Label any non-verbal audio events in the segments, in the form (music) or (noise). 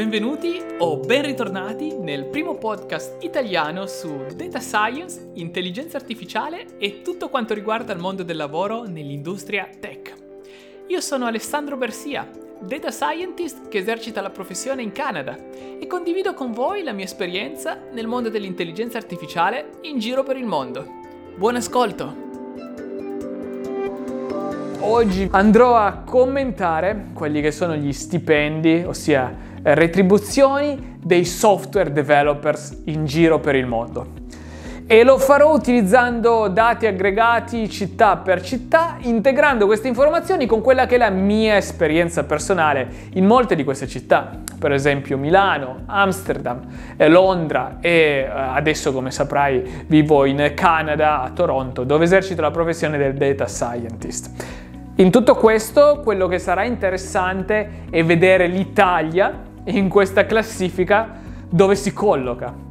Benvenuti o ben ritornati nel primo podcast italiano su data science, intelligenza artificiale e tutto quanto riguarda il mondo del lavoro nell'industria tech. Io sono Alessandro Bersia, data scientist che esercita la professione in Canada e condivido con voi la mia esperienza nel mondo dell'intelligenza artificiale in giro per il mondo. Buon ascolto! Oggi andrò a commentare quelli che sono gli stipendi, ossia retribuzioni dei software developers in giro per il mondo. E lo farò utilizzando dati aggregati città per città, integrando queste informazioni con quella che è la mia esperienza personale in molte di queste città, per esempio Milano, Amsterdam, eh, Londra e eh, adesso come saprai vivo in Canada, a Toronto, dove esercito la professione del data scientist. In tutto questo, quello che sarà interessante è vedere l'Italia in questa classifica dove si colloca.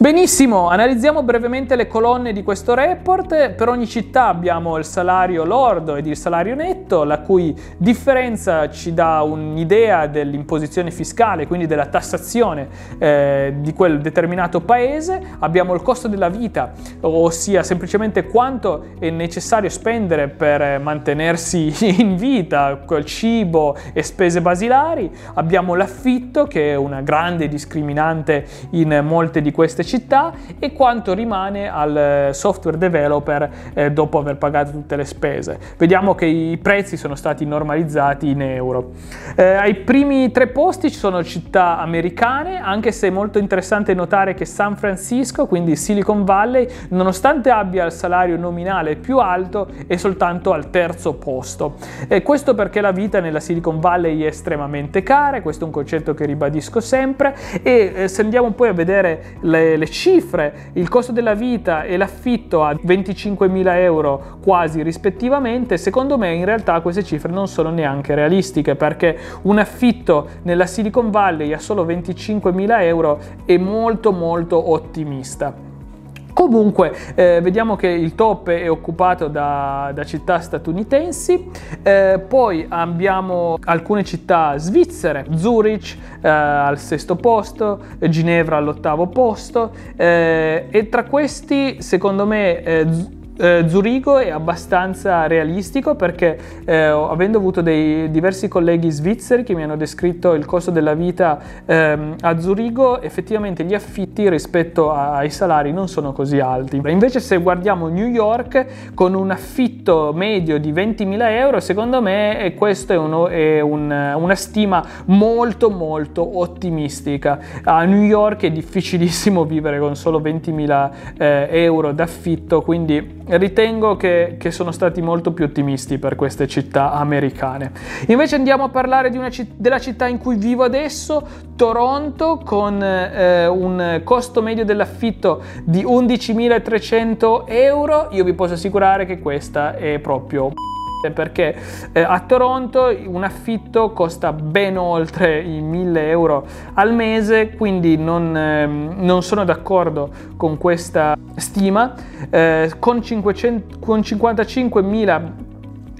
Benissimo, analizziamo brevemente le colonne di questo report. Per ogni città abbiamo il salario lordo ed il salario netto, la cui differenza ci dà un'idea dell'imposizione fiscale, quindi della tassazione eh, di quel determinato paese. Abbiamo il costo della vita, ossia semplicemente quanto è necessario spendere per mantenersi (laughs) in vita, col cibo e spese basilari. Abbiamo l'affitto, che è una grande discriminante in molte di queste città e quanto rimane al software developer eh, dopo aver pagato tutte le spese. Vediamo che i prezzi sono stati normalizzati in euro. Eh, ai primi tre posti ci sono città americane, anche se è molto interessante notare che San Francisco, quindi Silicon Valley, nonostante abbia il salario nominale più alto, è soltanto al terzo posto. E questo perché la vita nella Silicon Valley è estremamente cara, questo è un concetto che ribadisco sempre, e eh, se andiamo poi a vedere le, le cifre, il costo della vita e l'affitto a 25.000 euro quasi rispettivamente, secondo me in realtà queste cifre non sono neanche realistiche perché un affitto nella Silicon Valley a solo 25.000 euro è molto molto ottimista. Comunque, eh, vediamo che il top è occupato da, da città statunitensi, eh, poi abbiamo alcune città svizzere, Zurich eh, al sesto posto, Ginevra all'ottavo posto, eh, e tra questi, secondo me, eh, eh, Zurigo è abbastanza realistico perché eh, avendo avuto dei diversi colleghi svizzeri che mi hanno descritto il costo della vita ehm, a Zurigo, effettivamente gli affitti rispetto ai salari non sono così alti. Invece se guardiamo New York con un affitto medio di 20.000 euro, secondo me questo è, uno, è un, una stima molto molto ottimistica. A New York è difficilissimo vivere con solo 20.000 eh, euro d'affitto, quindi ritengo che, che, sono stati molto più ottimisti per queste città americane. Invece andiamo a parlare citt- della città in cui vivo adesso, Toronto, con eh, un costo medio dell'affitto di 11.300 euro. Io vi posso assicurare che questa è proprio perché eh, a Toronto un affitto costa ben oltre i 1000 euro al mese, quindi non, eh, non sono d'accordo con questa stima. Eh, con, 500, con 55.000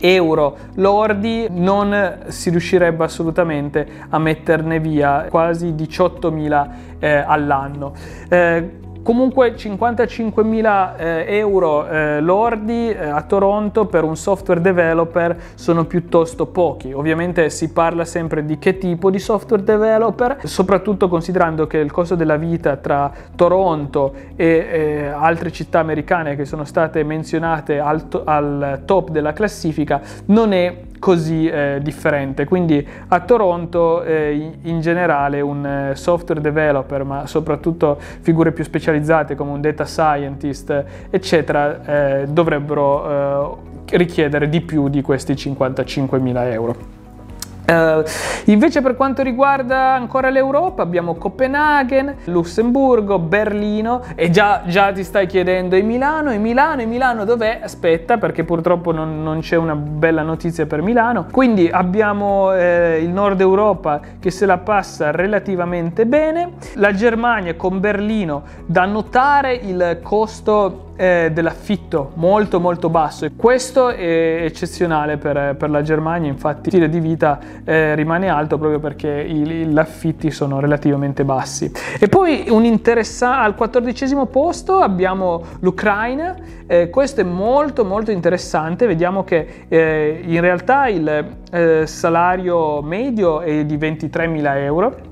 euro lordi non si riuscirebbe assolutamente a metterne via quasi 18.000 eh, all'anno. Eh, Comunque 55.000 eh, euro eh, lordi eh, a Toronto per un software developer sono piuttosto pochi. Ovviamente si parla sempre di che tipo di software developer, soprattutto considerando che il costo della vita tra Toronto e eh, altre città americane che sono state menzionate al, to- al top della classifica non è così eh, differente. Quindi a Toronto eh, in generale un eh, software developer, ma soprattutto figure più specializzate come un data scientist, eccetera, eh, dovrebbero eh, richiedere di più di questi 55.000 euro. Uh, invece per quanto riguarda ancora l'Europa abbiamo Copenaghen, Lussemburgo, Berlino e già, già, ti stai chiedendo e Milano, e Milano, e Milano dov'è? Aspetta perché purtroppo non, non c'è una bella notizia per Milano. Quindi abbiamo eh, il nord Europa che se la passa relativamente bene, la Germania con Berlino da notare il costo eh, dell'affitto molto molto basso. E questo è eccezionale per, per la Germania, infatti il stile di vita eh, rimane alto proprio perché gli affitti sono relativamente bassi. E poi interessa- al quattordicesimo posto abbiamo l'Ucraina, eh, questo è molto molto interessante, vediamo che eh, in realtà il eh, salario medio è di 23.000 euro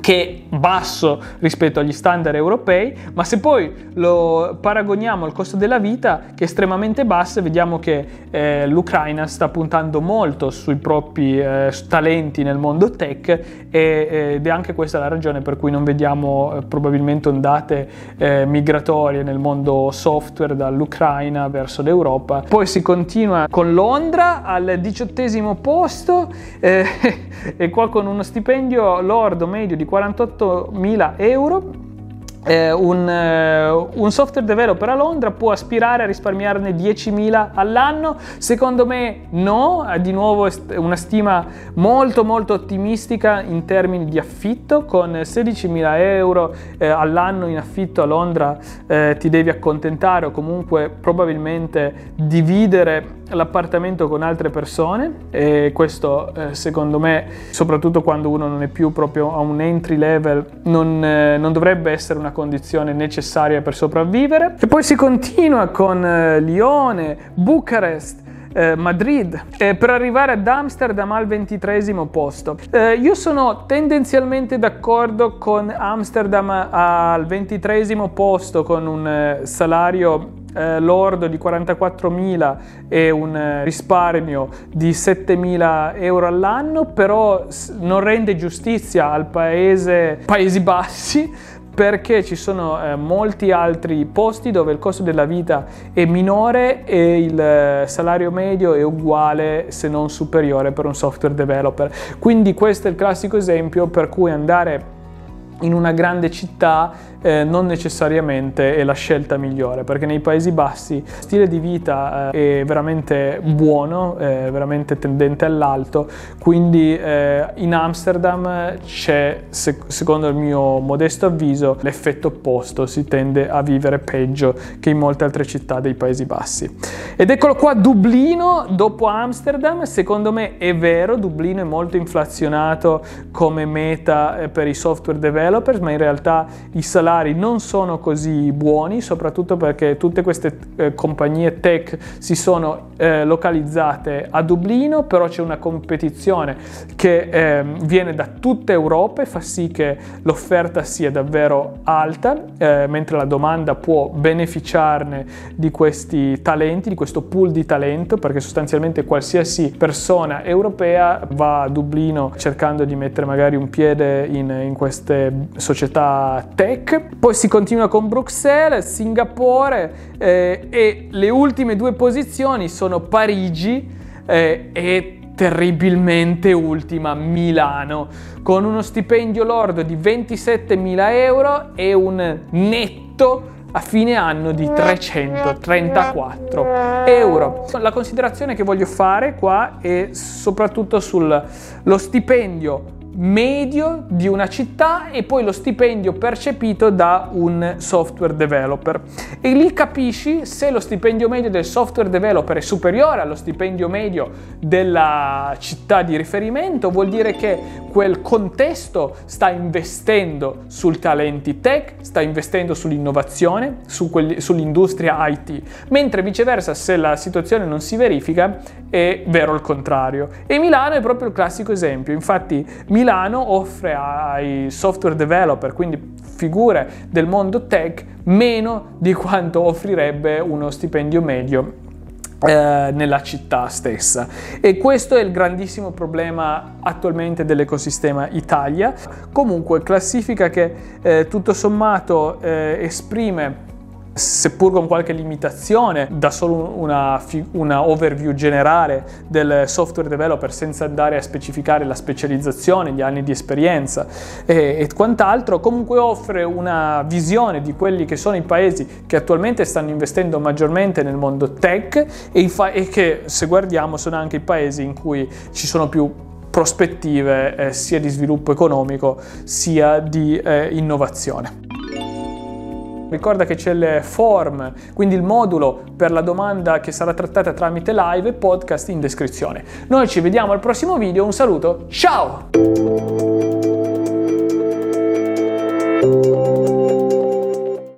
che è basso rispetto agli standard europei, ma se poi lo paragoniamo al costo della vita, che è estremamente basso, vediamo che eh, l'Ucraina sta puntando molto sui propri eh, talenti nel mondo tech e, ed è anche questa la ragione per cui non vediamo eh, probabilmente ondate eh, migratorie nel mondo software dall'Ucraina verso l'Europa. Poi si continua con Londra al diciottesimo posto eh, (laughs) e qua con uno stipendio lordo medio di 48.000 euro eh, un, eh, un, software developer a Londra può aspirare a risparmiarne 10.000 all'anno? Secondo me no, di nuovo una stima molto molto ottimistica in termini di affitto, con 16.000 euro eh, all'anno in affitto a Londra eh, ti devi accontentare o comunque probabilmente dividere l'appartamento con altre persone e questo eh, secondo me soprattutto quando uno non è più proprio a un entry level non, eh, non dovrebbe essere una condizione necessaria per sopravvivere e poi si continua con eh, Lione, Bucarest Madrid eh, per arrivare ad Amsterdam al ventitresimo posto. Eh, io sono tendenzialmente d'accordo con Amsterdam al ventitresimo posto con un eh, salario eh, lordo di 44.000 e un eh, risparmio di 7.000 euro all'anno, però non rende giustizia al paese Paesi Bassi perché ci sono eh, molti altri posti dove il costo della vita è minore e il eh, salario medio è uguale se non superiore per un software developer. Quindi questo è il classico esempio per cui andare in una grande città eh, non necessariamente è la scelta migliore, perché nei Paesi Bassi il stile di vita eh, è veramente buono, è veramente tendente all'alto, quindi eh, in Amsterdam c'è, se, secondo il mio modesto avviso, l'effetto opposto, si tende a vivere peggio che in molte altre città dei Paesi Bassi. Ed eccolo qua, Dublino dopo Amsterdam, secondo me è vero, Dublino è molto inflazionato come meta eh, per i software developers, ma in realtà i salari salari non sono così buoni, soprattutto perché tutte queste eh, compagnie tech si sono eh, localizzate a Dublino, però c'è una competizione che eh, viene da tutta Europa e fa sì che l'offerta sia davvero alta, eh, mentre la domanda può beneficiarne di questi talenti, di questo pool di talento, perché sostanzialmente qualsiasi persona europea va a Dublino cercando di mettere magari un piede in, in queste società tech poi si continua con Bruxelles, Singapore eh, e le ultime due posizioni sono Parigi eh, e terribilmente ultima Milano, con uno stipendio lordo di 27.000 euro e un netto a fine anno di 334 euro. La considerazione che voglio fare qua è soprattutto sullo stipendio medio di una città e poi lo stipendio percepito da un software developer. E lì capisci se lo stipendio medio del software developer è superiore allo stipendio medio della città di riferimento, vuol dire che quel contesto sta investendo sul talenti tech, sta investendo sull'innovazione, su quelli, sull'industria IT, mentre viceversa se la situazione non si verifica è vero il contrario. E Milano è proprio il classico esempio, infatti Milano offre ai software developer, quindi figure del mondo tech, meno di quanto offrirebbe uno stipendio medio eh, nella città stessa. E questo è il grandissimo problema attualmente dell'ecosistema Italia. Comunque classifica che eh, tutto sommato eh, esprime seppur con qualche limitazione, da solo una, una, overview generale del software developer senza andare a specificare la specializzazione, gli anni di esperienza e, e, quant'altro, comunque offre una visione di quelli che sono i paesi che attualmente stanno investendo maggiormente nel mondo tech e, fa- e che se guardiamo sono anche i paesi in cui ci sono più prospettive eh, sia di sviluppo economico sia di eh, innovazione. Ricorda che c'è il form, quindi il modulo per la domanda che sarà trattata tramite live e podcast in descrizione. Noi ci vediamo al prossimo video, un saluto, ciao!